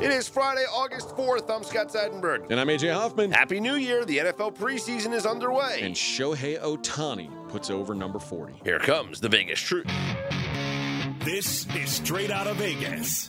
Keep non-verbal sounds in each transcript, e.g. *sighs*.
It is Friday, August 4th. I'm Scott Seidenberg. And I'm AJ Hoffman. Happy New Year. The NFL preseason is underway. And Shohei Ohtani puts over number 40. Here comes the Vegas truth. This is straight out of Vegas.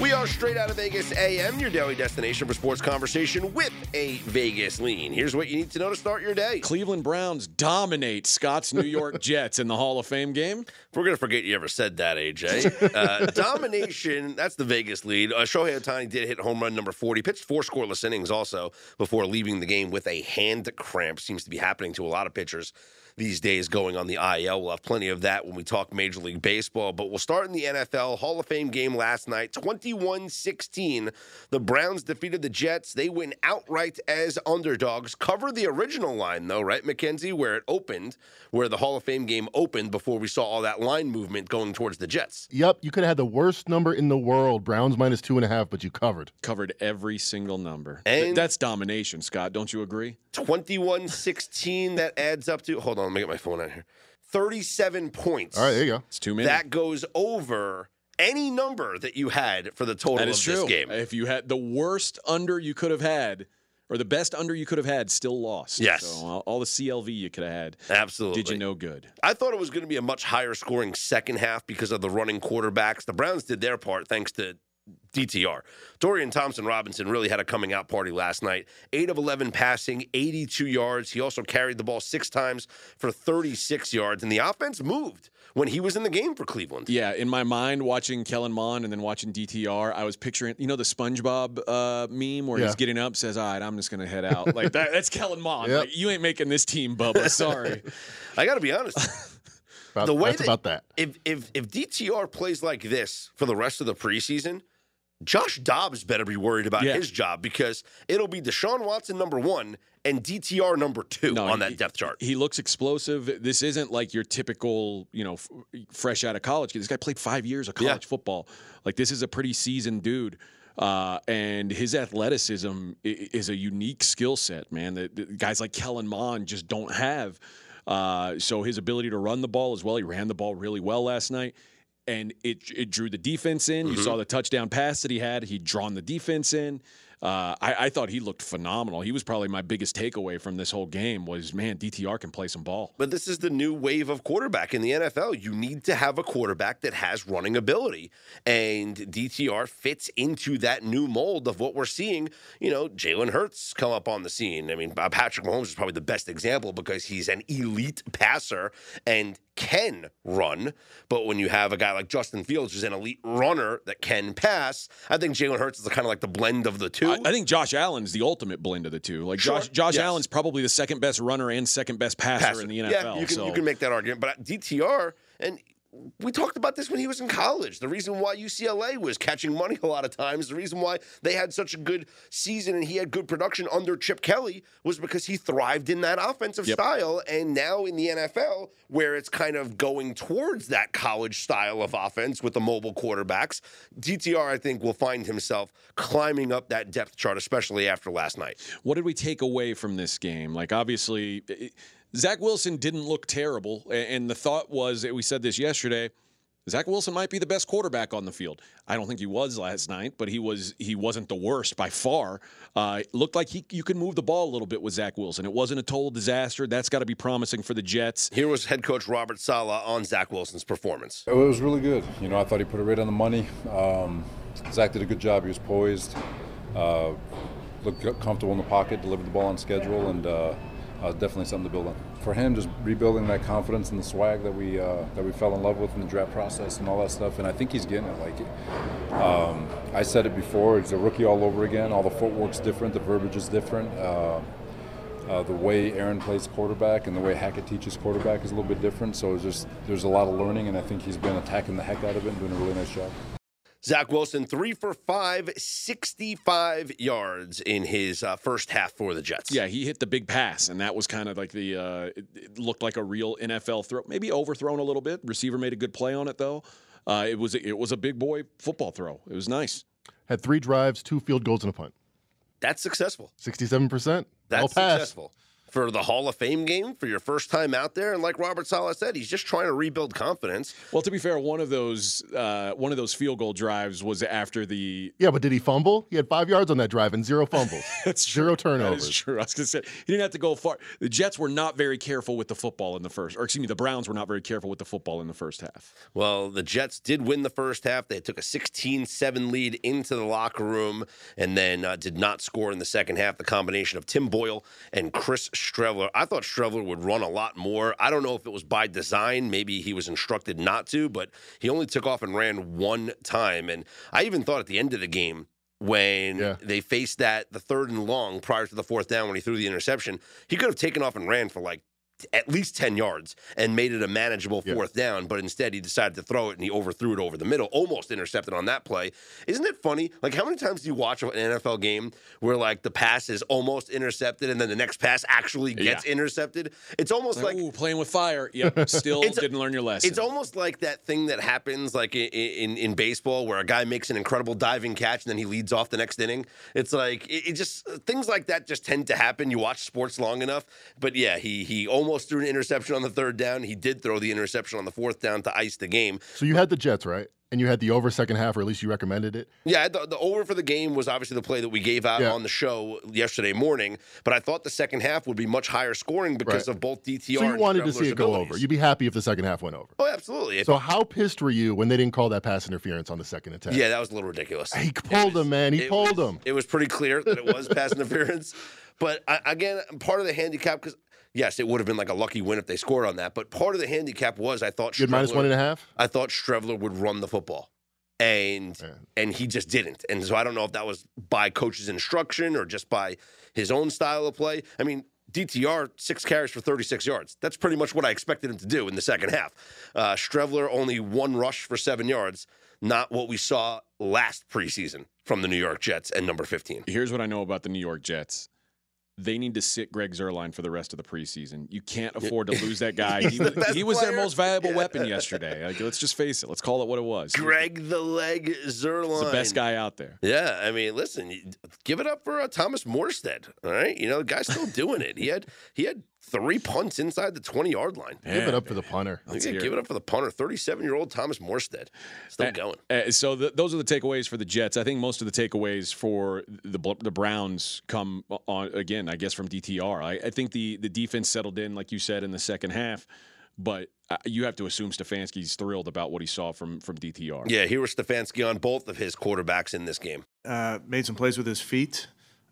We are straight out of Vegas AM, your daily destination for sports conversation with a Vegas lean. Here's what you need to know to start your day. Cleveland Browns dominate Scott's New York *laughs* Jets in the Hall of Fame game. We're going to forget you ever said that, AJ. *laughs* Uh, domination, that's the Vegas lead. Uh, Shohei Ohtani did hit home run number 40, pitched four scoreless innings also before leaving the game with a hand cramp. Seems to be happening to a lot of pitchers these days going on the IL. We'll have plenty of that when we talk Major League Baseball, but we'll start in the NFL. Hall of Fame game last night, 21 16. The Browns defeated the Jets. They win outright as underdogs. Cover the original line, though, right, Mackenzie, where it opened, where the Hall of Fame game opened before we saw all that line movement going towards the Jets. Yep, you could have had the worst number in the world, Browns minus two and a half, but you covered. Covered every single number. And- That's domination, Scott. Don't you agree? 21 16, that adds up to, hold on, let me get my phone out here. 37 points. All right, there you go. It's too many. That goes over any number that you had for the total that of is this true. game. If you had the worst under you could have had, or the best under you could have had, still lost. Yes. So all, all the CLV you could have had Absolutely. did you no good. I thought it was going to be a much higher scoring second half because of the running quarterbacks. The Browns did their part thanks to DTR. Dorian Thompson Robinson really had a coming out party last night. 8 of 11 passing, 82 yards. He also carried the ball six times for 36 yards, and the offense moved when he was in the game for Cleveland. Yeah, in my mind, watching Kellen Mond and then watching DTR, I was picturing, you know, the SpongeBob uh, meme where Yeah. he's getting up, says, "All right, I'm just gonna head out." *laughs* Like that, that's Kellen Mond. Yep. Like, you ain't making this team, Bubba. Sorry. *laughs* I got to be honest. *laughs* About, The way that's that- about that. if if if DTR plays like this for the rest of the preseason, Josh Dobbs better be worried about Yeah. his job because it'll be Deshaun Watson number one and DTR number two No, on that he- depth chart. He looks explosive. This isn't like your typical, you know, f- fresh out of college. This guy played five years of Yeah. college football. Like this is a pretty seasoned dude. Uh, and his athleticism is a unique skill set, man. That that guys like Kellen Mond just don't have. Uh, so his ability to run the ball as well. He ran the ball really well last night, and it it drew the defense in. You saw the touchdown pass that he had. He'd drawn the defense in. Uh, I, I thought he looked phenomenal. He was probably my biggest takeaway from this whole game was, man, DTR can play some ball. But this is the new wave of quarterback in the NFL. You need to have a quarterback that has running ability. And DTR fits into that new mold of what we're seeing. You know, Jalen Hurts come up on the scene. I mean, Patrick Mahomes is probably the best example because he's an elite passer and can run. But when you have a guy like Justin Fields, who's an elite runner that can pass, I think Jalen Hurts is kind of like the blend of the two. I, I think Josh Allen's the ultimate blend of the two. Like Sure, Josh, Josh yes. Allen's probably the second best runner and second best passer, passer. in the NFL. Yeah, you can, so. you can make that argument. But DTR, and we talked about this when he was in college. The reason why UCLA was catching money a lot of times, the reason why they had such a good season and he had good production under Chip Kelly was because he thrived in that offensive Yep. style. And now in the NFL, where it's kind of going towards that college style of offense with the mobile quarterbacks, DTR, I think, will find himself climbing up that depth chart, especially after last night. what did we take away from this game? Like, obviously, it- Zach Wilson didn't look terrible. And the thought was, we said this yesterday, Zach Wilson might be the best quarterback on the field. I don't think he was last night, but he was he wasn't the worst by far. Uh, looked like he you could move the ball a little bit with Zach Wilson. It wasn't a total disaster. That's got to be promising for the Jets. Here was head coach Robert Saleh on Zach Wilson's performance. It was really good. You know, I thought he put it right on the money. Um, Zach did a good job. He was poised, uh, looked comfortable in the pocket, delivered the ball on schedule, and uh, uh, definitely something to build on. For him, just rebuilding that confidence and the swag that we uh, that we fell in love with in the draft process and all that stuff, and I think he's getting it. Like um, I said it before, he's a rookie all over again. All the footwork's different, the verbiage is different. Uh, uh, the way Aaron plays quarterback and the way Hackett teaches quarterback is a little bit different. So it's just there's a lot of learning, and I think he's been attacking the heck out of it and doing a really nice job. Zach Wilson, three for five, 65 yards in his uh, first half for the Jets. Yeah, he hit the big pass, and that was kind of like the. Uh, it, it looked like a real NFL throw, maybe overthrown a little bit. Receiver made a good play on it though. Uh, it was it was a big boy football throw. It was nice. Had three drives, two field goals, and a punt. That's successful. 67%. That's All pass. successful. For the Hall of Fame game, for your first time out there, and like Robert Saleh said, he's just trying to rebuild confidence. Well, to be fair, one of those uh, one of those field goal drives was after the. Yeah, but did he fumble? He had five yards on that drive and zero fumbles. *laughs* That's Zero turnovers. is true. I was going to say he didn't have to go far. The Jets were not very careful with the football in the first, or excuse me, the Browns were not very careful with the football in the first half. Well, the Jets did win the first half. They took a 16 7 lead into the locker room and then uh, did not score in the second half. The combination of Tim Boyle and Chris Streveler. I thought Streveler would run a lot more. I don't know if it was by design. Maybe he was instructed not to, but he only took off and ran one time. And I even thought at the end of the game, when Yeah. they faced that the third and long prior to the fourth down when he threw the interception, he could have taken off and ran for like at least 10 yards and made it a manageable Yeah. fourth down, but instead he decided to throw it and he overthrew it over the middle, almost intercepted on that play. Isn't it funny? Like, how many times do you watch an NFL game where, like, the pass is almost intercepted and then the next pass actually gets intercepted? It's almost like. Ooh, playing with fire. Yep, *laughs* still didn't learn your lesson. It's almost like that thing that happens like in, in in baseball where a guy makes an incredible diving catch and then he leads off the next inning. It's like it, it just uh, things like that just tend to happen. You watch sports long enough, but yeah, he he almost threw an interception on the third down. He did throw the interception on the fourth down to ice the game. So you had the Jets, right? And you had the over second half, or at least you recommended it. Yeah, the, the over for the game was obviously the play that we gave out Yeah. on the show yesterday morning, but I thought the second half would be much higher scoring because Right. of both DTR. So you wanted to see it go over. You'd be happy if the second half went over. oh, absolutely. So how pissed were you when they didn't call that pass interference on the second attempt? yeah, that was a little ridiculous. He pulled him, man. He pulled was- him. It was pretty clear that it was pass *laughs* interference. But I, again, part of the handicap, because yes, it would have been like a lucky win if they scored on that. But part of the handicap was I thought You had minus Streveler- one and a half. I thought Streveler would run the football, and Yeah. and he just didn't. And so I don't know if that was by coach's instruction or just by his own style of play. I mean. DTR six carries for 36 yards. That's pretty much what I expected him to do in the second half. Uh, Streveler only one rush for seven yards. Not what we saw last preseason from the New York Jets and number 15. Here's what I know about the New York Jets. They need to sit Greg Zuerlein for the rest of the preseason. You can't afford to lose that *laughs* guy. He, the was- he was their most valuable Yeah. weapon yesterday. Like, let's just face it. Let's call it what it was. Greg the Leg Zuerlein. the best guy out there. Yeah, I mean, listen, give it up for uh, Thomas Morstead. All right, you know the guy's still doing it. He had he had three punts inside the twenty yard line. Give it up for the punter. Let's Yeah, give it. it up for the punter, thirty-seven year old Thomas Morstead, still Uh, going. Uh, so th those are the takeaways for the Jets. I think most of the takeaways for the the Browns come on again. I guess from DTR. I, I think the the defense settled in, like you said, in the second half. But uh, you have to assume Stefanski's thrilled about what he saw from from DTR. Yeah, here was Stefanski on both of his quarterbacks in this game. uh, made some plays with his feet.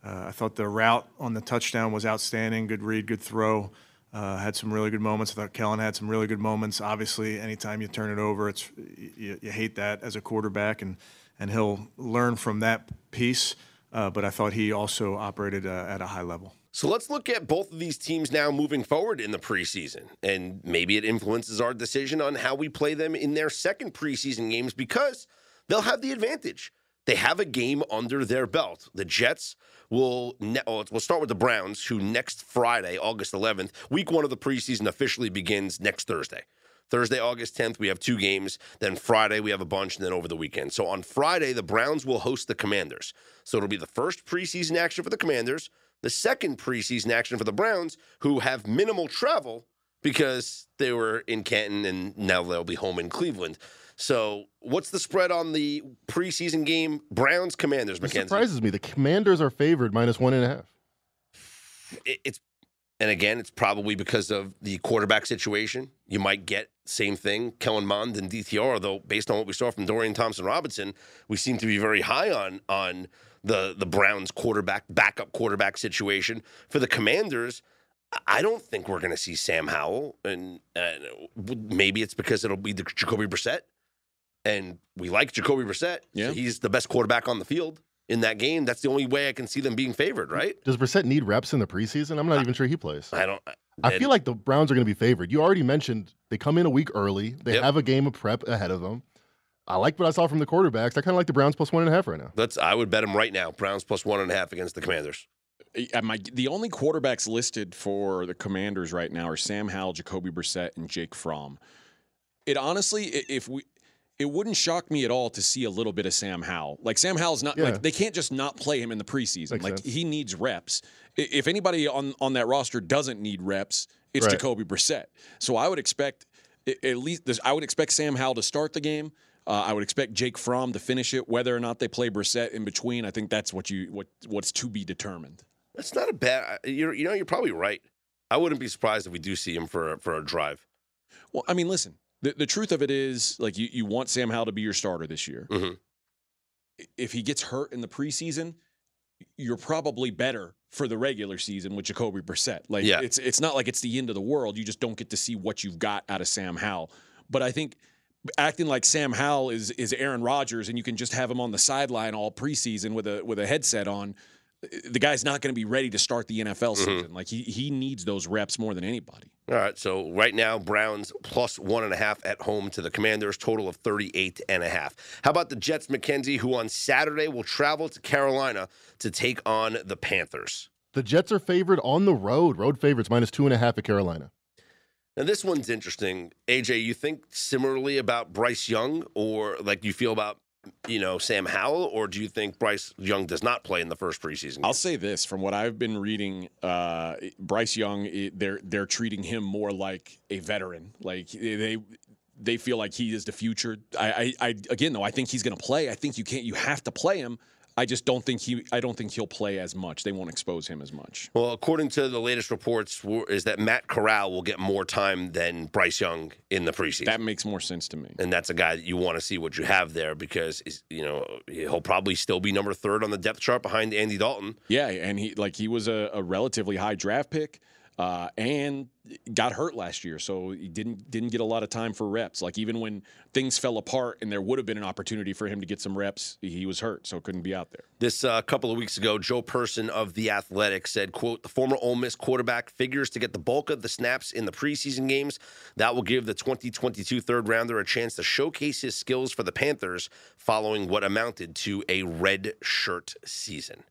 Uh, I thought the route on the touchdown was outstanding. Good read, good throw. Uh, had some really good moments. I thought Kellen had some really good moments. Obviously, anytime you turn it over, it's you, you hate that as a quarterback, and and he'll learn from that piece. Uh, but I thought he also operated uh, at a high level. So let's look at both of these teams now moving forward in the preseason. And maybe it influences our decision on how we play them in their second preseason games because they'll have the advantage. They have a game under their belt. The Jets will, ne- we'll start with the Browns, who next Friday, August 11th, week one of the preseason officially begins next Thursday. Thursday, August 10th, we have two games. Then Friday, we have a bunch, and then over the weekend. So on Friday, the Browns will host the Commanders. So it'll be the first preseason action for the Commanders, the second preseason action for the Browns, who have minimal travel because they were in Canton and now they'll be home in Cleveland. So what's the spread on the preseason game? Browns, Commanders, It surprises me. The Commanders are favored minus one and a half. it- it's and again, it's probably because of the quarterback situation. You might get same thing, Kellen Mond and DTR, though based on what we saw from Dorian Thompson Robinson, we seem to be very high on on the the Browns quarterback, backup quarterback situation. For the Commanders, I don't think we're going to see Sam Howell, and uh, maybe it's because it'll be the Jacoby Brissett, and we like Jacoby Brissett. Yeah. so he's the best quarterback on the field in that game. That's the only way I can see them being favored, right? Does Brissett need reps in the preseason? I'm not even sure he plays. I don't. I and- feel like the Browns are going to be favored. You already mentioned they come in a week early. They Yep. have a game of prep ahead of them. I like what I saw from the quarterbacks. I kind of like the Browns plus one and a half right now. Let's. I would bet them right now. Browns plus one and a half against the Commanders. My, the only quarterbacks listed for the Commanders right now are Sam Howell, Jacoby Brissett, and Jake Fromm. It honestly, if we, it wouldn't shock me at all to see a little bit of Sam Howell. Like Sam Howell's not Yeah. like they can't just not play him in the preseason. Makes like sense. he needs reps. If anybody on on that roster doesn't need reps, it's Right. Jacoby Brissett. So I would expect at least this, I would expect Sam Howell to start the game. Uh, I would expect Jake Fromm to finish it. Whether or not they play Brissett in between, I think that's what you what what's to be determined. That's not a bad. You're, you know, you're probably right. I wouldn't be surprised if we do see him for a- for a drive. Well, I mean, listen. The, the truth of it is, like, you, you want Sam Howell to be your starter this year. Mhm. If he gets hurt in the preseason, you're probably better for the regular season with Jacoby Brissett. Like, Yeah. it's it's not like it's the end of the world. You just don't get to see what you've got out of Sam Howell. But I think acting like Sam Howell is is Aaron Rodgers and you can just have him on the sideline all preseason with a with a headset on. The guy's not going to be ready to start the NFL mm-hmm. season. Like he he needs those reps more than anybody. All right. So right now, Browns plus one and a half at home to the Commanders, total of 38 and a half. How about the Jets, Mackenzie, who on Saturday will travel to Carolina to take on the Panthers? The Jets are favored on the road. Road favorites minus two and a half at Carolina. Now, this one's interesting. AJ, you think similarly about Bryce Young, or like you feel about, you know, Sam Howell, or do you think Bryce Young does not play in the first preseason? I'll say this: from what I've been reading, uh, Bryce Young, they're they're treating him more like a veteran. Like they they feel like he is the future. I, I, I again though, I think he's going to play. I think you can't. You have to play him. I just don't think he. I don't think he'll play as much. They won't expose him as much. Well, according to the latest reports, is that Matt Corral will get more time than Bryce Young in the preseason. That makes more sense to me. and that's a guy that you want to see what you have there because you know he'll probably still be number third on the depth chart behind Andy Dalton. Yeah, and he like he was a, a relatively high draft pick, uh, and got hurt last year, so he didn't didn't get a lot of time for reps. Like even when things fell apart and there would have been an opportunity for him to get some reps, he was hurt, so couldn't be out there. This uh, couple of weeks ago, Joe Person of the Athletic said, "quote The former Ole Miss quarterback figures to get the bulk of the snaps in the preseason games. That will give the 2022 third rounder a chance to showcase his skills for the Panthers following what amounted to a red shirt season."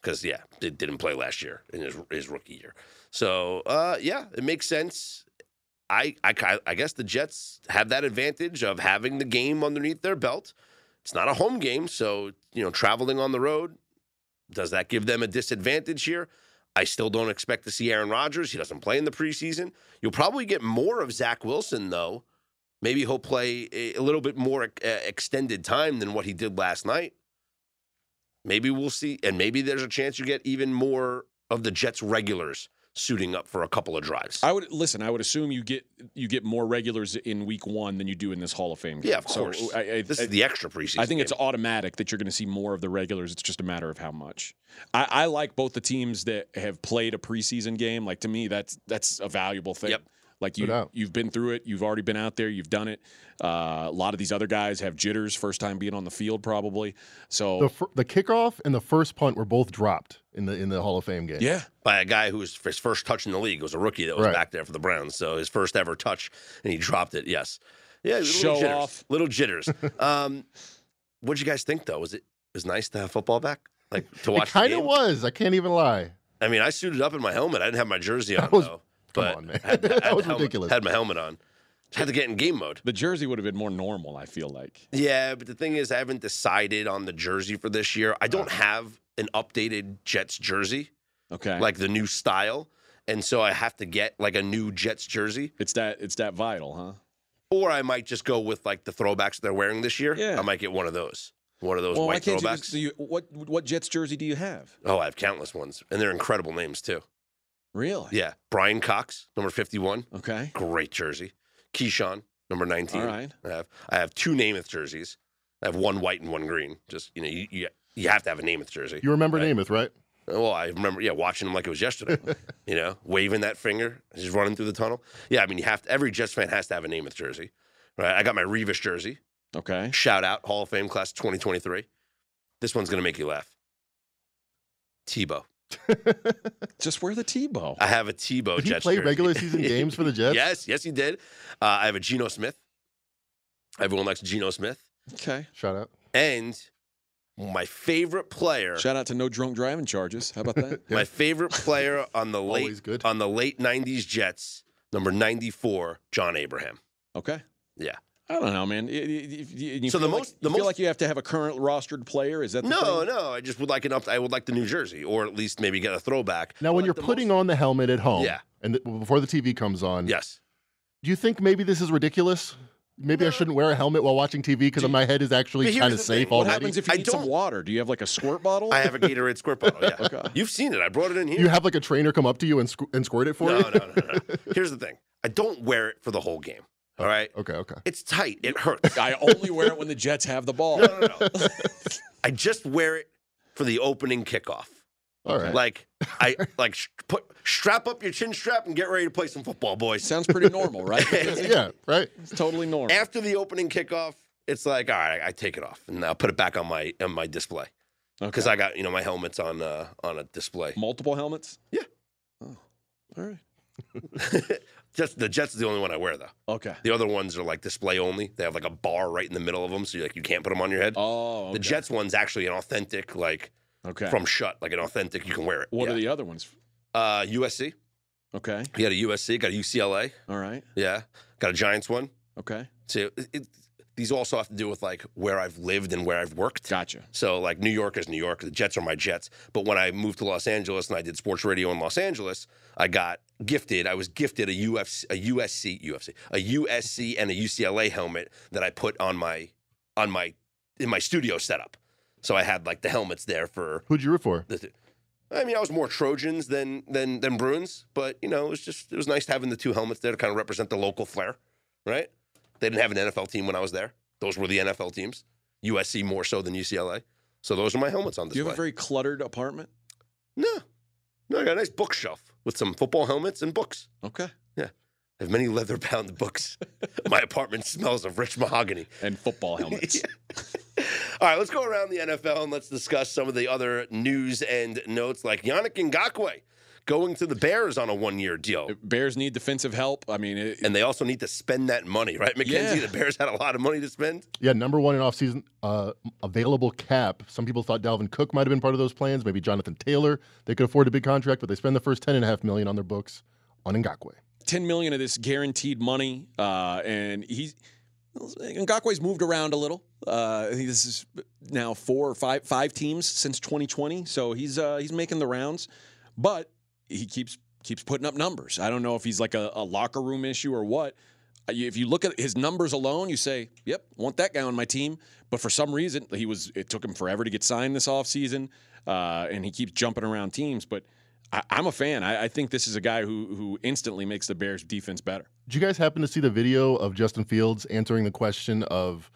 Because yeah, it didn't play last year in his his rookie year. So uh, yeah, it makes sense. I, I I guess the Jets have that advantage of having the game underneath their belt. It's not a home game, so you know, traveling on the road, does that give them a disadvantage here? I still don't expect to see Aaron Rodgers. He doesn't play in the preseason. You'll probably get more of Zach Wilson, though. Maybe he'll play a, little bit more extended time than what he did last night. Maybe we'll see, and maybe there's a chance you get even more of the Jets regulars suiting up for a couple of drives. I would listen. I would assume you get you get more regulars in week one than you do in this Hall of Fame. Game. yeah, of So course. I, I, this I- is the extra preseason. I think it's automatic that you're going to see more of the regulars. It's just a matter of how much. I, I like both the teams that have played a preseason game. Like to me, that's that's a valuable thing. Yep. Like you, doubt. you've been through it. You've already been out there. You've done it. Uh, a lot of these other guys have jitters, first time being on the field, probably. So The fir- the kickoff and the first punt were both dropped in the in the Hall of Fame game. yeah, by a guy who was his first touch in the league was a rookie that was Right. back there for the Browns. So his first ever touch, and he dropped it. Yes, yeah, little Show jitters, off. little jitters. *laughs* um, what did you guys think though? Was it it was nice to have football back, like to watch? It kind of was. I can't even lie. I mean, I suited up in my helmet. I didn't have my jersey on That was- though. Come but on, man. Had, *laughs* That had was helmet- ridiculous. Had my helmet on. Had to get in game mode. the jersey would have been more normal. I feel like. Yeah, but the thing is, I haven't decided on the jersey for this year. I don't uh-huh. have an updated Jets jersey, Okay, like the new style, and so I have to get like a new Jets jersey. it's that it's that vital, huh? Or I might just go with like the throwbacks they're wearing this year. Yeah. I might get one of those. One of those Well, why white can't you, throwbacks. just, do you? What what Jets jersey do you have? oh, I have countless ones. And they're incredible names too. Really? Yeah. Brian Cox, number 51. Okay. Great jersey. Keyshawn, number 19. All right. I have I have two Namath jerseys. I have one white and one green. Just, you know, you, you, you have to have a Namath jersey. You remember Right. Namath, right? Uh, well, I remember, yeah, watching him like it was yesterday. you know, *laughs* waving that finger, just running through the tunnel. Yeah, I mean, you have to, every Jets fan has to have a Namath jersey, right? I got my Revis jersey. Okay. Shout out Hall of Fame class 2023. This one's gonna make you laugh. Tebow. *laughs* Just wear the Tebow. I have a Tebow. Did he play jersey. regular *laughs* season games for the Jets? Yes, yes, he did. Uh, I have a Geno Smith. Everyone likes Geno Smith. Okay. Shout out. And my favorite player, Shout out to no drunk driving charges. How about that? *laughs* my favorite player on the late good. on the late '90s Jets, number 94, John Abraham. Okay. Yeah. I don't know, man. You- you- you- you So the feel like- most- the you feel like you have to have a current rostered player. Is that the No, thing? no, I just would like an up. I would like the New Jersey, or at least maybe get a throwback. Now, when But you're putting most- on the helmet at home, Yeah. and th- before the TV comes on, yes, do you think maybe this is ridiculous? Maybe I shouldn't wear a helmet while watching TV because my head is actually kind of safe thing. What What happens if you I need some don't- water? Do you have like a squirt bottle? I have a Gatorade squirt bottle. Yeah, *laughs* Okay. you've seen it. I brought it in here. you have like a trainer come up to you and, squ- and squirt it for no, you? no, no, no. *laughs* Here's the thing. I don't wear it for the whole game. All right, Okay, okay. it's tight. It hurts. *laughs* I only wear it when the Jets have the ball. No, no, no. *laughs* I just wear it for the opening kickoff. All right. Like *laughs* I like sh- put strap up your chin strap and get ready to play some football, boys. Sounds pretty normal, right? yeah, right. It's totally normal. After the opening kickoff, it's like all right, I take it off and I'll put it back on my on my display because Okay. I got you know my helmet's on uh, on a display. Multiple helmets? Yeah. Oh, all right. Just the Jets is the only one I wear though. Okay. The other ones are like display only. They have like a bar right in the middle of them, so you like you can't put them on your head. Oh, okay. The Jets one's actually an authentic, like Okay. from Shut, like an authentic. You can wear it. what yeah. are the other ones? Uh, USC. Okay. You got a USC. Got a UCLA. All right. Yeah. Got a Giants one. Okay. So it, it, these also have to do with like where I've lived and where I've worked. Gotcha. So like New York is New York. The Jets are my Jets. But when I moved to Los Angeles and I did sports radio in Los Angeles, I got gifted. I was gifted a UFC, a USC, UFC, a USC and a UCLA helmet that I put on my on my in my studio setup. So I had like the helmets there for Who'd you root for? the. I mean, I was more Trojans than than than Bruins, but you know, it was just it was nice having the two helmets there to kind of represent the local flair, right? They didn't have an NFL team when I was there. Those were the NFL teams. USC more so than UCLA. So those are my helmets on this. Do you have a very cluttered apartment? no, no, I got a nice bookshelf with some football helmets and books. Okay. Yeah. I have many leather-bound books. *laughs* my apartment smells of rich mahogany. And football *laughs* helmets. All right, let's go around the NFL and let's discuss some of the other news and notes, like Yannick Ngakoue going to the Bears on a one-year deal. Bears need defensive help. I mean, it, and they also need to spend that money, right, Mackenzie? Yeah. The Bears had a lot of money to spend. Yeah, number one in offseason uh, available cap. Some people thought Dalvin Cook might have been part of those plans. Maybe Jonathan Taylor. They could afford a big contract, but they spend the first ten and a half million on their books on Ngakoue. 10 million of this guaranteed money uh, and he's Ngakoue's moved around a little. Uh, I think this is now four or five five teams since 2020, so he's uh, he's making the rounds, but he keeps keeps putting up numbers. I don't know if he's like a, a locker room issue or what. Uh, If you look at his numbers alone, you say, "Yep, want that guy on my team." But for some reason, he was. It took him forever to get signed this offseason, uh, and he keeps jumping around teams. But I, I'm a fan. I, I think this is a guy who who instantly makes the Bears defense better. Did you guys happen to see the video of Justin Fields answering the question of,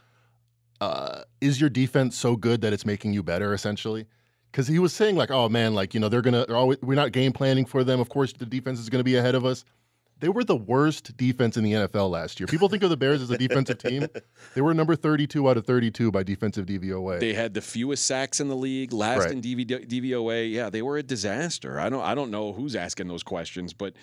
uh, "Is your defense so good that it's making you better?" Essentially, because he was saying like, "Oh man, like you know they're gonna, they're always, we're not game planning for them. Of course, the defense is gonna be ahead of us." They were the worst defense in the NFL last year. People think of the Bears as a defensive team. They were number 32 out of 32 by defensive DVOA. They had the fewest sacks in the league, last Right. in DV, DVOA. Yeah, they were a disaster. I don't I don't know who's asking those questions, but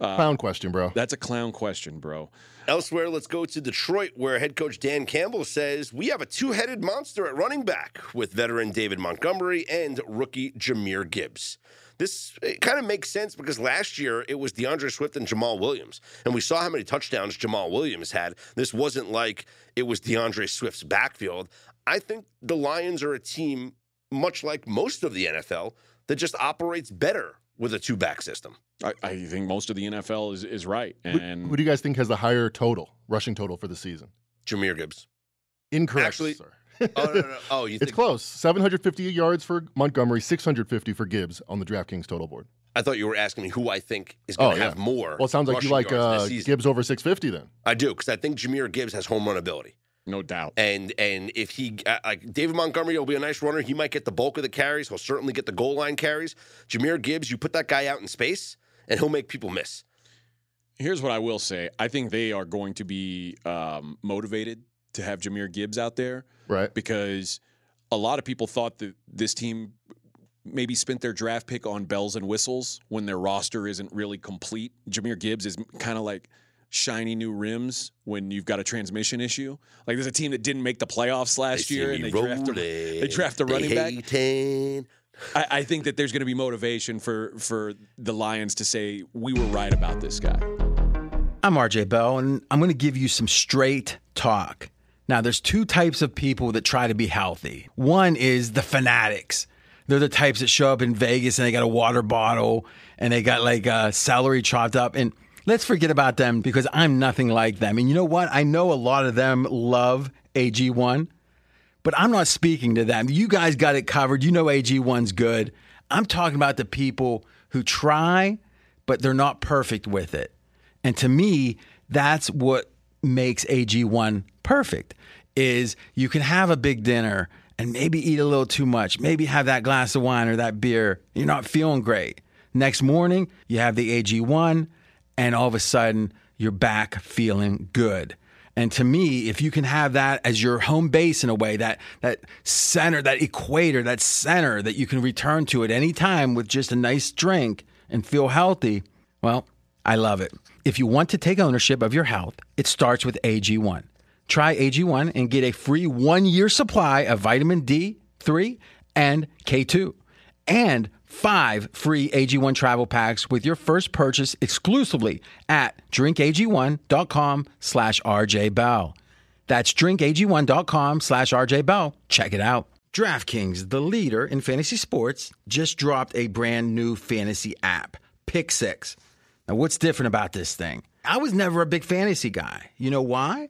uh, Clown question, bro. that's a clown question, bro. Elsewhere, let's go to Detroit, where head coach Dan Campbell says we have a two-headed monster at running back with veteran David Montgomery and rookie Jahmyr Gibbs. This kind of makes sense because last year it was D'Andre Swift and Jamaal Williams, and we saw how many touchdowns Jamaal Williams had. This wasn't like it was D'Andre Swift's backfield. I think the Lions are a team, much like most of the NFL, that just operates better with a two-back system. I, I think most of the NFL is, is right. And who do you guys think has the higher total, rushing total for the season? Jahmyr Gibbs. Incorrect, Actually- sir. Oh no, no, no. Oh, you *laughs* It's think? close. 750 yards for Montgomery, 650 for Gibbs on the DraftKings total board. I thought you were asking me who I think is going to Oh, to yeah. have more. Well, it sounds like you like uh. Gibbs over 650 then. I do because I think Jahmyr Gibbs has home run ability, no doubt. and and if he uh, like David Montgomery will be a nice runner. He might get the bulk of the carries. He'll certainly get the goal line carries. Jahmyr Gibbs, you put that guy out in space, and he'll make people miss. Here's what I will say. I think they are going to be um, motivated to have Jahmyr Gibbs out there Right. because a lot of people thought that this team maybe spent their draft pick on bells and whistles when their roster isn't really complete. Jahmyr Gibbs is kind of like shiny new rims when you've got a transmission issue. Like there's a team that didn't make the playoffs last They year and they draft, a, they draft a They running back. I, I think that there's going to be motivation for for the Lions to say we were right about this guy. I'm RJ Bell, and I'm going to give you some straight talk. Now, there's two types of people that try to be healthy. One is the fanatics. They're the types that show up in Vegas and they got a water bottle and they got like uh, celery chopped up. And let's forget about them because I'm nothing like them. And you know what? I know a lot of them love AG1, but I'm not speaking to them. You guys got it covered. You know AG1's good. I'm talking about the people who try, but they're not perfect with it. And to me, that's what makes AG1 perfect is you can have a big dinner and maybe eat a little too much, maybe have that glass of wine or that beer. You're not feeling great. Next morning, you have the AG1 and all of a sudden you're back feeling good. And to me, if you can have that as your home base in a way, that that center, that equator, that center that you can return to at any time with just a nice drink and feel healthy, well, I love it. If you want to take ownership of your health, it starts with AG1. Try AG1 and get a free one year supply of vitamin D3 and K2 and five free AG1 travel packs with your first purchase exclusively at drinkag1.com slash rjbell. That's drinkag1.com slash rjbell. Check it out. DraftKings, the leader in fantasy sports, just dropped a brand new fantasy app, Pick Six. Now, what's different about this thing? I was never a big fantasy guy. You know why?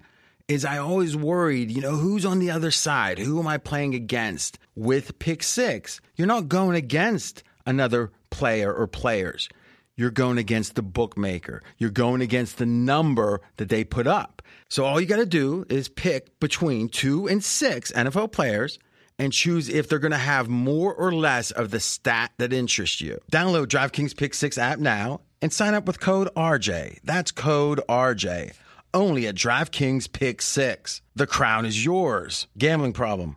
Is I always worried, you know, who's on the other side? Who am I playing against? With Pick Six, you're not going against another player or players. You're going against the bookmaker. You're going against the number that they put up. So all you got to do is pick between two and six NFL players and choose if they're going to have more or less of the stat that interests you. Download DraftKings Pick 6 app now and sign up with code RJ. That's code RJ. Only at DraftKings Pick 6. The crown is yours. Gambling problem?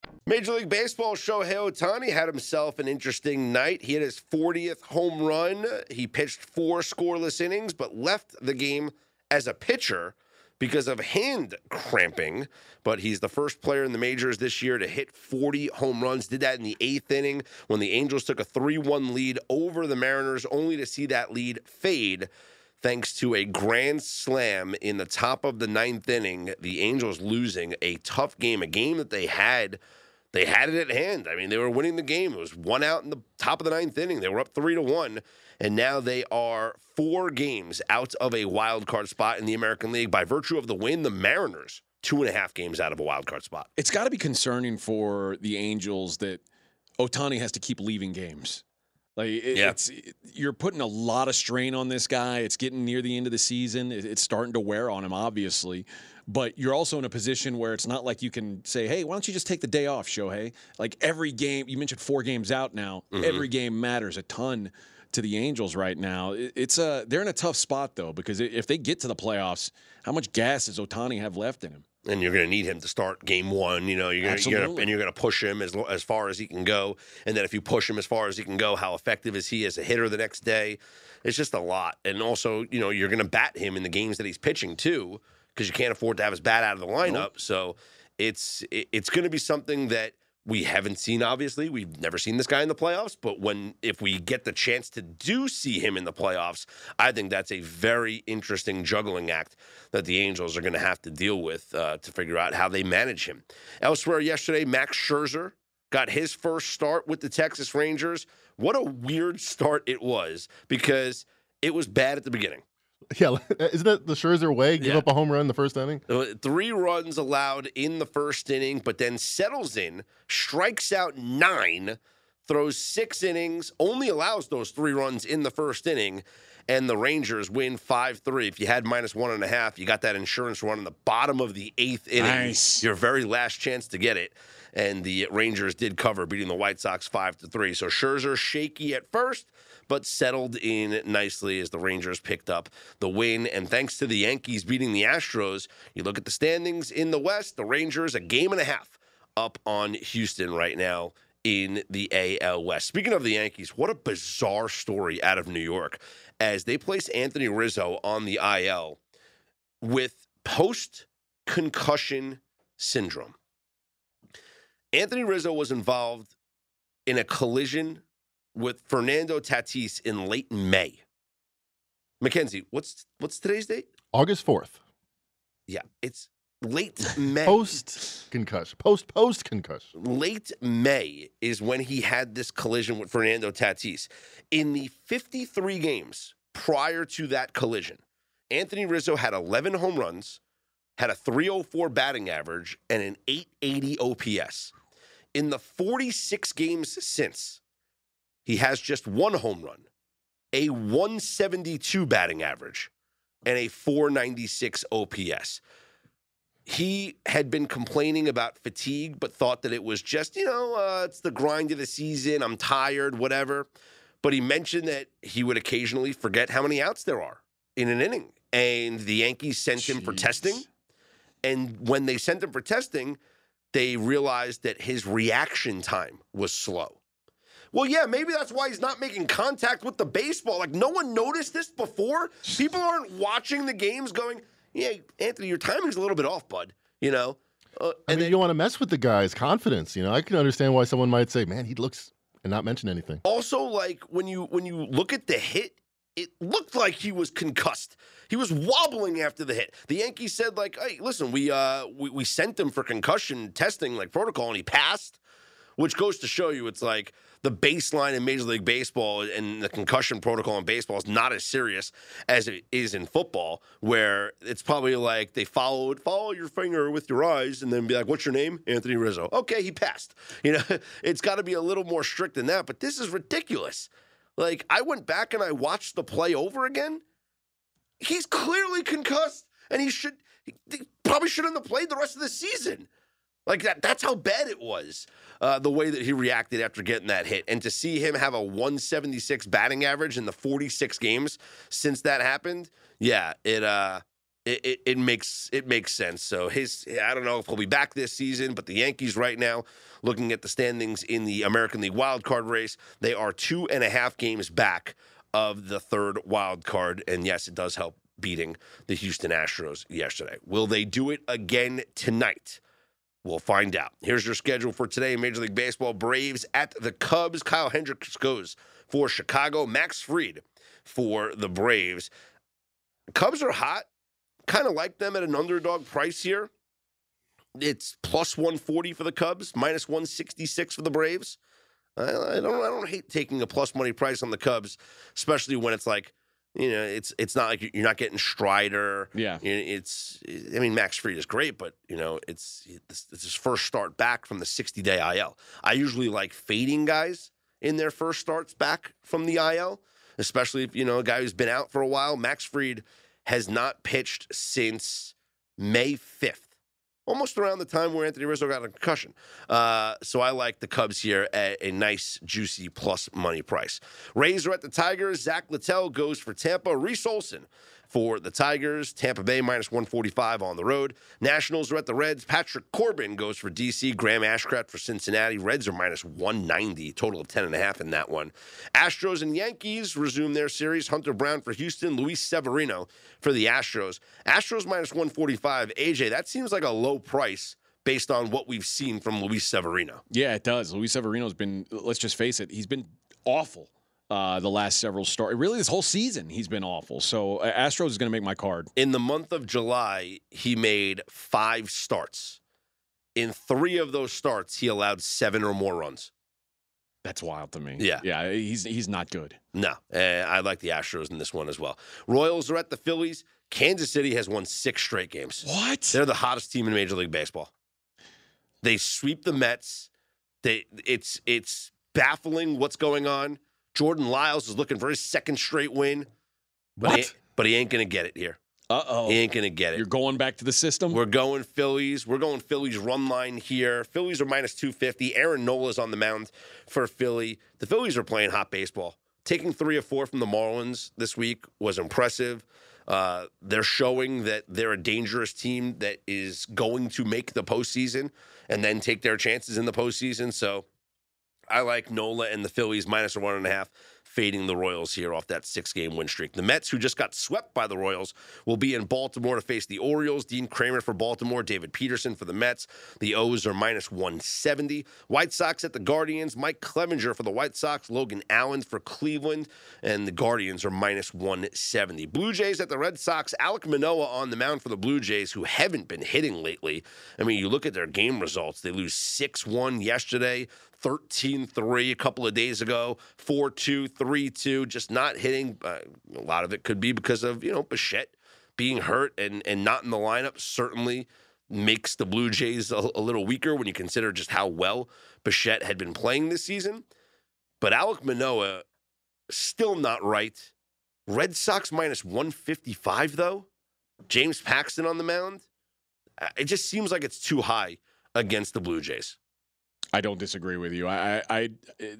Major League Baseball Shohei Ohtani had himself an interesting night. He had his 40th home run. He pitched four scoreless innings, but left the game as a pitcher because of hand cramping. But he's the first player in the majors this year to hit 40 home runs. Did that in the eighth inning when the Angels took a 3 1 lead over the Mariners, only to see that lead fade thanks to a grand slam in the top of the ninth inning. The Angels losing a tough game, a game that they had they had it at hand. I mean, they were winning the game. It was one out in the top of the ninth inning. They were up three to one, and now they are four games out of a wild card spot in the American League by virtue of the win. The Mariners two and a half games out of a wild card spot. It's got to be concerning for the Angels that Ohtani has to keep leaving games. Like it, Yeah. it's you're putting a lot of strain on this guy. It's getting near the end of the season. It- it's starting to wear on him, obviously. But you're also in a position where it's not like you can say, "Hey, why don't you just take the day off, Shohei?" Like every game, you mentioned four games out now. Mm-hmm. Every game matters a ton to the Angels right now. It's a they're in a tough spot though because if they get to the playoffs, how much gas does Ohtani have left in him? and you're going to need him to start game one. You know, you're going to, and you're going to push him as as far as he can go. And then if you push him as far as he can go, how effective is he as a hitter the next day? It's just a lot. And also, you know, you're going to bat him in the games that he's pitching too, because you can't afford to have his bat out of the lineup. So it's it's going to be something that. We haven't seen, obviously. We've never seen this guy in the playoffs, but when if we get the chance to do see him in the playoffs, I think that's a very interesting juggling act that the Angels are going to have to deal with uh, to figure out how they manage him. Elsewhere yesterday, Max Scherzer got his first start with the Texas Rangers. What a weird start it was because it was bad at the beginning. Yeah, *laughs* isn't that the Scherzer way? Give Yeah. up a home run in the first inning. Uh, Three runs allowed in the first inning, but then settles in, strikes out nine, throws six innings, only allows those three runs in the first inning, and the Rangers win 5 3. If you had minus one and a half, you got that insurance run in the bottom of the eighth inning. Nice. Your very last chance to get it. And the Rangers did cover, beating the White Sox 5 to 3. So Scherzer shaky at first, but settled in nicely as the Rangers picked up the win. And thanks to the Yankees beating the Astros, you look at the standings in the West, the Rangers a game and a half up on Houston right now in the AL West. Speaking of the Yankees, what a bizarre story out of New York as they place Anthony Rizzo on the IL with post concussion syndrome. Anthony Rizzo was involved in a collision with Fernando Tatis in late May. Mackenzie, what's what's today's date? August 4th. Yeah, it's late *laughs* May. Post concussion. Post post concussion. late May is when he had this collision with Fernando Tatis. In the 53 games prior to that collision, Anthony Rizzo had 11 home runs, had a 304 batting average, and an 880 OPS. In the 46 games since, he has just one home run, a 172 batting average, and a 496 OPS he had been complaining about fatigue, but thought that it was just, you know, uh, it's the grind of the season. I'm tired, whatever. But he mentioned that he would occasionally forget how many outs there are in an inning. And the Yankees sent him for testing. And when they sent him for testing, they realized that his reaction time was slow. Well, yeah, maybe that's why he's not making contact with the baseball. Like, no one noticed this before. People aren't watching the games going, yeah, Anthony, your timing's a little bit off, bud. You know? Uh, I and mean, then you don't want to mess with the guy's confidence. You know, I can understand why someone might say, "Man, he looks," and not mention anything. also, like, when you when you look at the hit, it looked like he was concussed. He was wobbling after the hit. The Yankees said, like, hey, listen, we uh we, we sent him for concussion testing, like protocol, and he passed. Which goes to show you it's like the baseline in Major League Baseball and the concussion protocol in baseball is not as serious as it is in football, where it's probably like they followed follow your finger with your eyes and then be like, What's your name? Anthony Rizzo. Okay, he passed. *laughs* You know, it's gotta be a little more strict than that, but this is ridiculous. Like I went back and I watched the play over again. He's clearly concussed, and he should he probably shouldn't have played the rest of the season. Like that that's how bad it was. Uh, the way that he reacted after getting that hit. And to see him have a 176 batting average in the 46 games since that happened, yeah, it uh it, it, it makes it makes sense. So his I don't know if he'll be back this season, but the Yankees right now, looking at the standings in the American League wild card race, they are two and a half games back of the third wild card. And yes, it does help beating the Houston Astros yesterday. Will they do it again tonight? We'll find out. Here's your schedule for today Major League Baseball. Braves at the Cubs. Kyle Hendricks goes for Chicago. Max Fried for the Braves. Cubs are hot. Kind of like them at an underdog price here. It's plus 140 for the Cubs, minus 166 for the Braves. I, I don't I don't hate taking a plus money price on the Cubs, especially when it's like, you know, it's it's not like you're not getting Strider. Yeah. It's I mean Max Fried is great, but you know it's it's his first start back from the 60 day IL. I usually like fading guys in their first starts back from the IL, especially if you know a guy who's been out for a while. Max Fried has not pitched since May 5th. Almost around the time where Anthony Rizzo got a concussion. Uh, so I like the Cubs here at a nice, juicy plus money price. Rays are at the Tigers. Zach Littell goes for Tampa. Reese Olson for the Tigers. Tampa Bay minus 145 on the road. Nationals are at the Reds. Patrick Corbin goes for DC. Graham Ashcraft for Cincinnati. Reds are minus 190. Total of 10.5 in that one. Astros and Yankees resume their series. Hunter Brown for Houston. Luis Severino for the Astros. Astros minus 145. AJ, that seems like a low price based on what we've seen from Luis Severino. Yeah, it does. Luis Severino's been, let's just face it, he's been awful uh, the last several starts. Really, this whole season, he's been awful. So uh, Astros is going to make my card. In the month of July, he made five starts. In three of those starts, he allowed seven or more runs. That's wild to me. Yeah. Yeah, he's he's not good. No, uh, I like the Astros in this one as well. Royals are at the Phillies. Kansas City has won six straight games. What? They're the hottest team in Major League Baseball. They sweep the Mets. They it's it's baffling what's going on. Jordan Lyles is looking for his second straight win, but? He, but he ain't gonna get it here. Uh oh. He ain't gonna get it. You're going back to the system? We're going Phillies. We're going Phillies run line here. Phillies are minus 250. Aaron Nola's on the mound for Philly. The Phillies are playing hot baseball. Taking three or four from the Marlins this week was impressive. Uh, they're showing that they're a dangerous team that is going to make the postseason and then take their chances in the postseason. So I like Nola and the Phillies minus one and a half, fading the Royals here off that six game win streak. The Mets, who just got swept by the Royals, will be in Baltimore to face the Orioles. Dean Kremer for Baltimore, David Peterson for the Mets. The O's are minus 170. White Sox at the Guardians, Mike Clevinger for the White Sox, Logan Allen for Cleveland, and the Guardians are minus 170. Blue Jays at the Red Sox, Alek Manoah on the mound for the Blue Jays, who haven't been hitting lately. I mean, you look at their game results, they lose 6 1 yesterday. 13 3 a couple of days ago, 4 2, 3 2, just not hitting. Uh, a lot of it could be because of, you know, Bichette being hurt and, and not in the lineup certainly makes the Blue Jays a, a little weaker when you consider just how well Bichette had been playing this season. But Alek Manoah, still not right. Red Sox minus 155, though. James Paxton on the mound. Uh, It just seems like it's too high against the Blue Jays. I don't disagree with you. I, I, I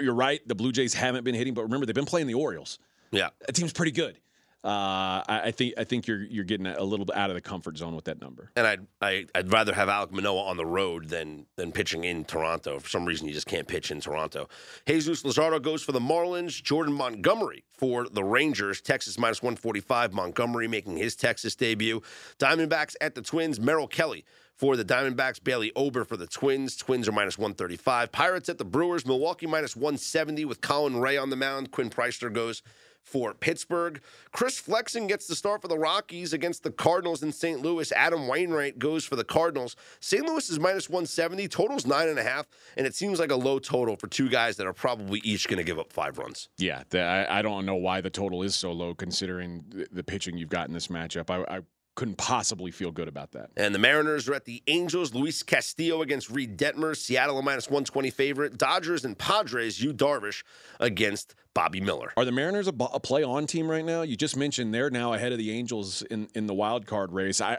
you're right. The Blue Jays haven't been hitting, but remember they've been playing the Orioles. Yeah. That team's pretty good. Uh, I, I think I think you're you're getting a little bit out of the comfort zone with that number. and I'd I, I'd rather have Alek Manoah on the road than than pitching in Toronto. For some reason, you just can't pitch in Toronto. Jesus Luzardo goes for the Marlins. Jordan Montgomery for the Rangers. Texas minus one forty five. Montgomery making his Texas debut. Diamondbacks at the Twins. Merrill Kelly for the Diamondbacks. Bailey Ober for the Twins. Twins are minus one thirty five. Pirates at the Brewers. Milwaukee minus one seventy with Colin Rea on the mound. Quinn Priester goes for Pittsburgh. Chris Flexen gets the start for the Rockies against the Cardinals in St. Louis. Adam Wainwright goes for the Cardinals. St. Louis is minus 170, total's nine and a half, and it seems like a low total for two guys that are probably each going to give up five runs. Yeah, the, I, I don't know why the total is so low considering the, the pitching you've got in this matchup. I, I couldn't possibly feel good about that. And the Mariners are at the Angels. Luis Castillo against Reid Detmer. Seattle a minus 120 favorite. Dodgers and Padres, Yu Darvish against Bobby Miller. Are the Mariners a, a play on team right now? You just mentioned they're now ahead of the Angels in, in the wild card race. I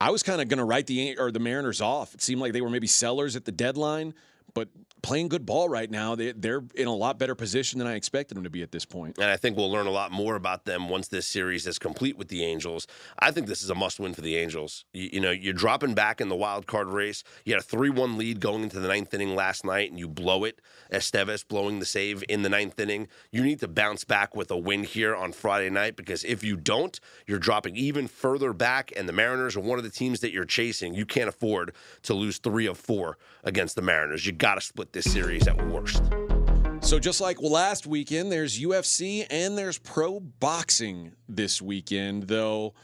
I was kind of going to write the or the Mariners off. It seemed like they were maybe sellers at the deadline, but playing good ball right now, they, they're in a lot better position than I expected them to be at this point. And I think we'll learn a lot more about them once this series is complete with the Angels. I think this is a must win for the Angels. You, you know, you're dropping back in the wild card race. You had a 3 1 lead going into the ninth inning last night, and you blow it. Estevez blowing the save in the ninth inning. You need to bounce back with a win here on Friday night because if you don't, you're dropping even further back, and the Mariners are one of the teams that you're chasing. You can't afford to lose three of four against the Mariners. You got to split this series at worst. So just like last weekend, there's UFC and there's pro boxing this weekend. Though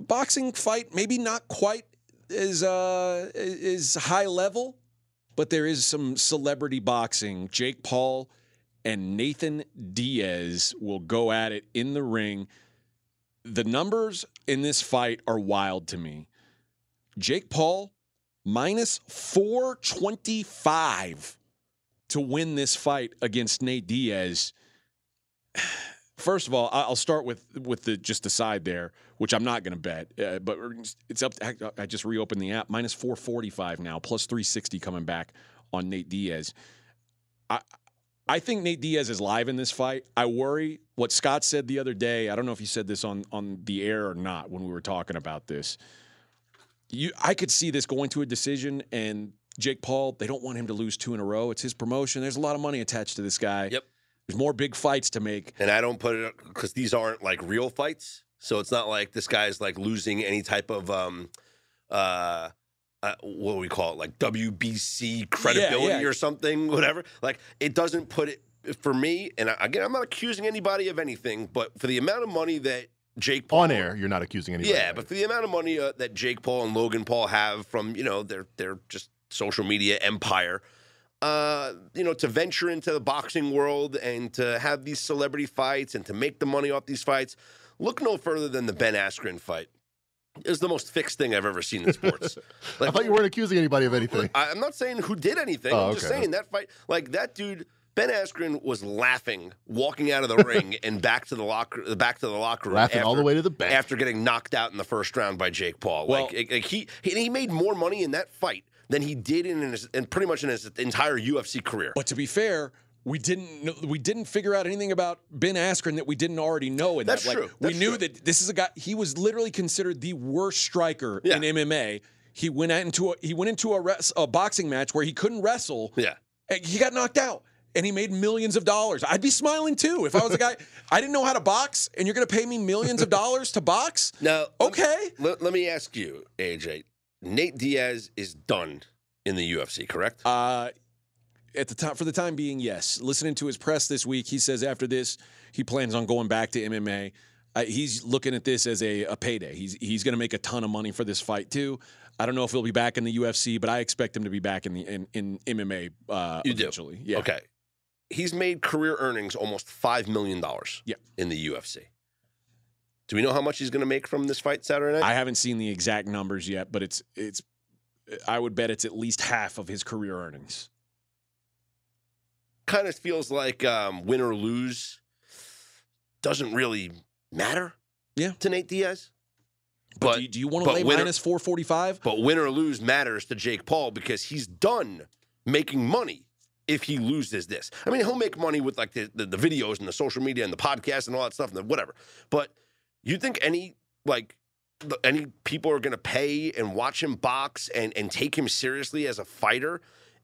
boxing fight maybe not quite as uh, is high level, but there is some celebrity boxing. Jake Paul and Nathan Diaz will go at it in the ring. The numbers in this fight are wild to me. Jake Paul minus 425 to win this fight against Nate Diaz. *sighs* First of all, I'll start with with the just the side there, which I'm not going to bet, uh, but it's up. To, I just reopened the app, minus 445 now, plus 360 coming back on Nate Diaz. I I think Nate Diaz is live in this fight. I worry what Scott said the other day. I don't know if he said this on on the air or not when we were talking about this. You, I could see this going to a decision, and Jake Paul, they don't want him to lose two in a row. It's his promotion. There's a lot of money attached to this guy. Yep. There's more big fights to make. and I don't put it because these aren't like real fights. So it's not like this guy's like losing any type of um uh, uh what do we call it like WBC credibility yeah. or something whatever. Like it doesn't put it for me and again I'm not accusing anybody of anything, but for the amount of money that Jake Paul On air, you're not accusing anybody. yeah, but for the amount of money uh, that Jake Paul and Logan Paul have from you know their their just social media empire, uh, you know, to venture into the boxing world and to have these celebrity fights and to make the money off these fights, look no further than the Ben Askren fight. is the most fixed thing I've ever seen in sports. *laughs* I thought you weren't accusing anybody of anything. I'm not saying who did anything. Oh, I'm just okay. saying that fight, like that dude, Ben Askren was laughing, walking out of the *laughs* ring and back to the locker, back to the locker room, Laughing all the way to the bank. after getting knocked out in the first round by Jake Paul. Well- like, like he, he he made more money in that fight than he did in his, in pretty much in his entire UFC career. But to be fair, we didn't know, we didn't figure out anything about Ben Askren that we didn't already know. In That's that, like, true. we That's knew true. that this is a guy. He was literally considered the worst striker Yeah. in MMA. He went out into a he went into a, res, a boxing match where he couldn't wrestle. yeah. and he got knocked out. And he made millions of dollars. I'd be smiling too if I was a guy. *laughs* I didn't know how to box, and you're going to pay me millions of dollars to box. No. Okay. Let, let me ask you, AJ. Nate Diaz is done in the UFC, correct? Uh, at the time, for the time being, yes. Listening to his press this week, he says after this, he plans on going back to MMA. Uh, he's looking at this as a, a payday. He's he's going to make a ton of money for this fight too. I don't know if he'll be back in the UFC, but I expect him to be back in the in, in MMA. Uh, You do? eventually. Yeah. Okay. He's made career earnings almost $5 million Yeah. in the UFC. Do we know how much he's going to make from this fight Saturday night? I haven't seen the exact numbers yet, but it's it's. I would bet it's at least half of his career earnings. kind of feels like um, win or lose doesn't really matter Yeah. to Nate Diaz. But, But do you, do you want to lay winner- minus four forty five? But win or lose matters to Jake Paul because he's done making money if he loses this. I mean, he'll make money with like the, the, the videos and the social media and the podcast and all that stuff and the whatever. But you think any like the- any people are going to pay and watch him box and and take him seriously as a fighter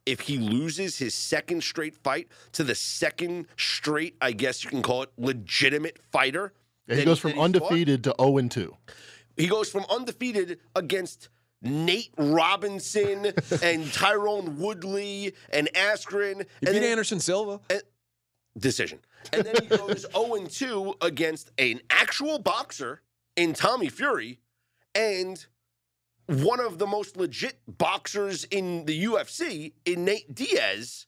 if he loses his second straight fight to the second straight, I guess you can call it legitimate fighter? Yeah, he goes from he's fought? undefeated to 0 and 2. He goes from undefeated against Nate Robinson *laughs* and Tyron Woodley and Askren. You and beat Anderson Silva. decision. And then he goes *laughs* 0 2 against an actual boxer in Tommy Fury and one of the most legit boxers in the UFC in Nate Diaz.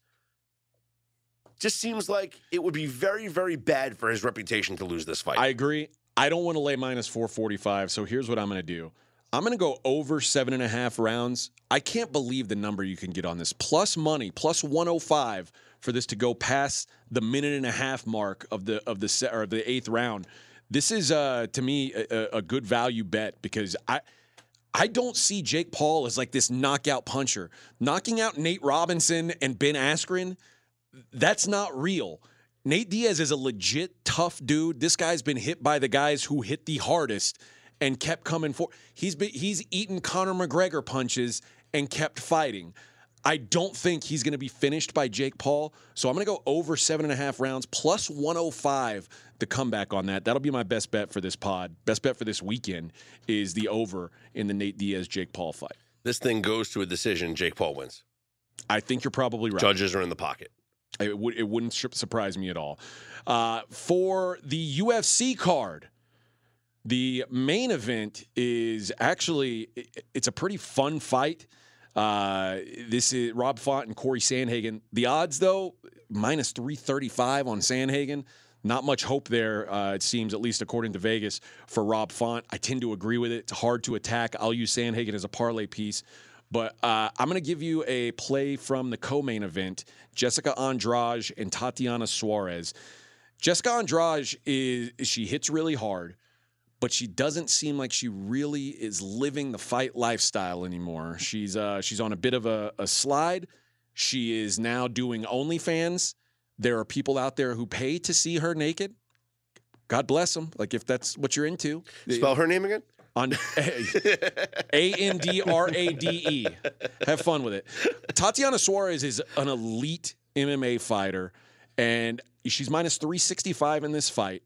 Just seems like it would be very, very bad for his reputation to lose this fight. I agree. I don't want to lay minus 445. So here's what I'm going to do I'm going to go over seven and a half rounds. I can't believe the number you can get on this. Plus money, plus 105 for this to go past the minute and a half mark of the of the se- or the eighth round. This is uh, to me a, a good value bet because I. I don't see Jake Paul as like this knockout puncher. Knocking out Nate Robinson and Ben Askren, that's not real. Nate Diaz is a legit tough dude. This guy's been hit by the guys who hit the hardest and kept coming for. He's been he's eaten Conor McGregor punches and kept fighting. I don't think he's going to be finished by Jake Paul, so I'm going to go over seven and a half rounds plus 105. The comeback on that. That'll be my best bet for this pod. Best bet for this weekend is the over in the Nate Diaz Jake Paul fight. this thing goes to a decision. Jake Paul wins. I think you're probably right. Judges are in the pocket. It, would, it wouldn't surprise me at all. Uh, for the UFC card, the main event is actually it's a pretty fun fight. Uh, this is Rob Font and Corey Sandhagen. The odds, though, minus 335 on Sandhagen. Not much hope there, uh, it seems, at least according to Vegas, for Rob Font. I tend to agree with it. It's hard to attack. I'll use Sandhagen as a parlay piece. But uh, I'm going to give you a play from the co main event Jessica Andrade and Tatiana Suarez. Jessica Andrade is she hits really hard, but she doesn't seem like she really is living the fight lifestyle anymore. She's uh, she's on a bit of a, a slide. She is now doing OnlyFans. There are people out there who pay to see her naked. God bless them. Like if that's what you're into. Spell her name again? On A N D R A D E. Have fun with it. Tatiana Suarez is an elite MMA fighter, and she's minus 365 in this fight.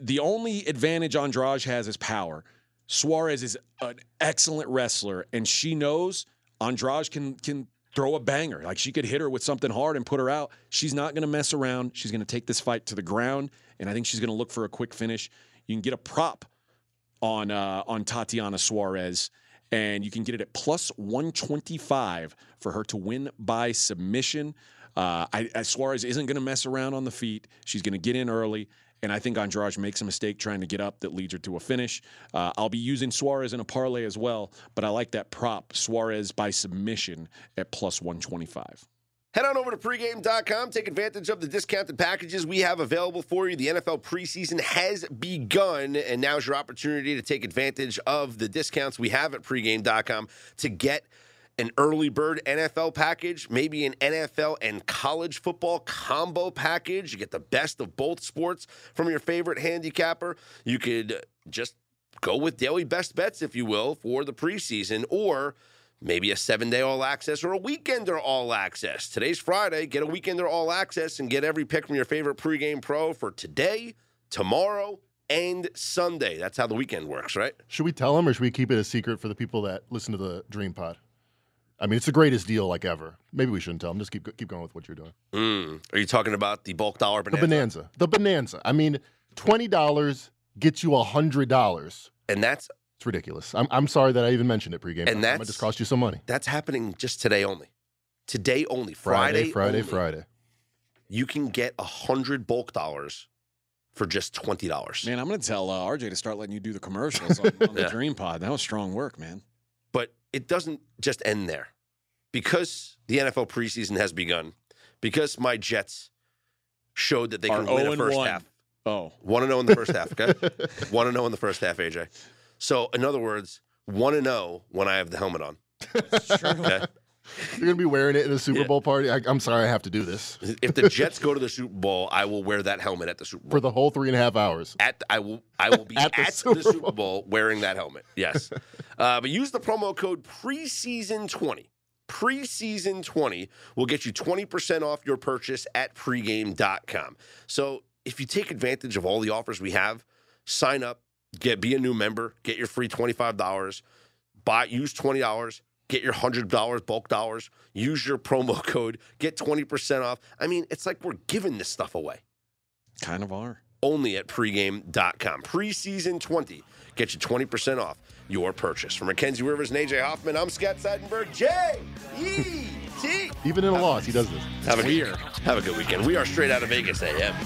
The only advantage Andrade has is power. Suarez is an excellent wrestler, and she knows Andrade can can throw a banger. Like she could hit her with something hard and put her out. She's not going to mess around. She's going to take this fight to the ground, and I think she's going to look for a quick finish. You can get a prop on uh, on Tatiana Suarez, and you can get it at plus 125 for her to win by submission. Uh, I, I, Suarez isn't going to mess around on the feet. She's going to get in early, and I think Andrade makes a mistake trying to get up that leads her to a finish. Uh, I'll be using Suarez in a parlay as well, but I like that prop Suarez by submission at plus 125. Head on over to pregame.com. Take advantage of the discounted packages we have available for you. The NFL preseason has begun, and now's your opportunity to take advantage of the discounts we have at pregame.com to get an early bird NFL package, maybe an NFL and college football combo package. You get the best of both sports from your favorite handicapper. You could just go with daily best bets, if you will, for the preseason, or maybe a seven day all access or a weekender all access. Today's Friday. Get a weekender all access and get every pick from your favorite pregame pro for today, tomorrow, and Sunday. That's how the weekend works, right? Should we tell them or should we keep it a secret for the people that listen to the Dream Pod? I mean, it's the greatest deal like ever. Maybe we shouldn't tell them. Just keep keep going with what you're doing. Mm. Are you talking about the bulk dollar The bonanza? bonanza. The bonanza. I mean, twenty dollars gets you hundred dollars. And that's It's ridiculous. I'm, I'm sorry that I even mentioned it pregame. And that might just cost you some money. that's happening just today only. Today only. Friday. Friday, only. Friday. You can get a hundred bulk dollars for just twenty dollars. Man, I'm going to tell uh, RJ to start letting you do the commercials *laughs* on, on the Yeah. Dream Pod. That was strong work, man. But it doesn't just end there. Because the NFL preseason has begun, because my Jets showed that they Are can win a 0 first one. half. Oh, One to oh know in the first half, okay? *laughs* One to oh know in the first half, AJ. So, in other words, one to know when I have the helmet on. Okay? *laughs* You're gonna be wearing it in a Super Yeah. Bowl party. I, I'm sorry, I have to do this If the Jets go to the Super Bowl, I will wear that helmet at the Super Bowl. for the whole three and a half hours. at I will I will be At *laughs* at, the the, Super Super, Bowl. wearing that helmet. Yes, *laughs* uh, but use the promo code preseason twenty. Preseason twenty will get you twenty percent off your purchase at pregame.com. So if you take advantage of all the offers we have, sign up, get be a new member, get your free twenty five dollars, buy use twenty dollars. Get your hundred dollars bulk dollars. Use your promo *laughs* code. Get twenty percent off. I mean, it's like we're giving this stuff away kind of are. only at pregame.com. Preseason 20 get you 20% off your purchase. For Mackenzie Rivers and AJ Hoffman, I'm Scott Seidenberg. J E T. Even in a loss, he does this. Have a, good, have a good weekend. We are straight out of Vegas AM.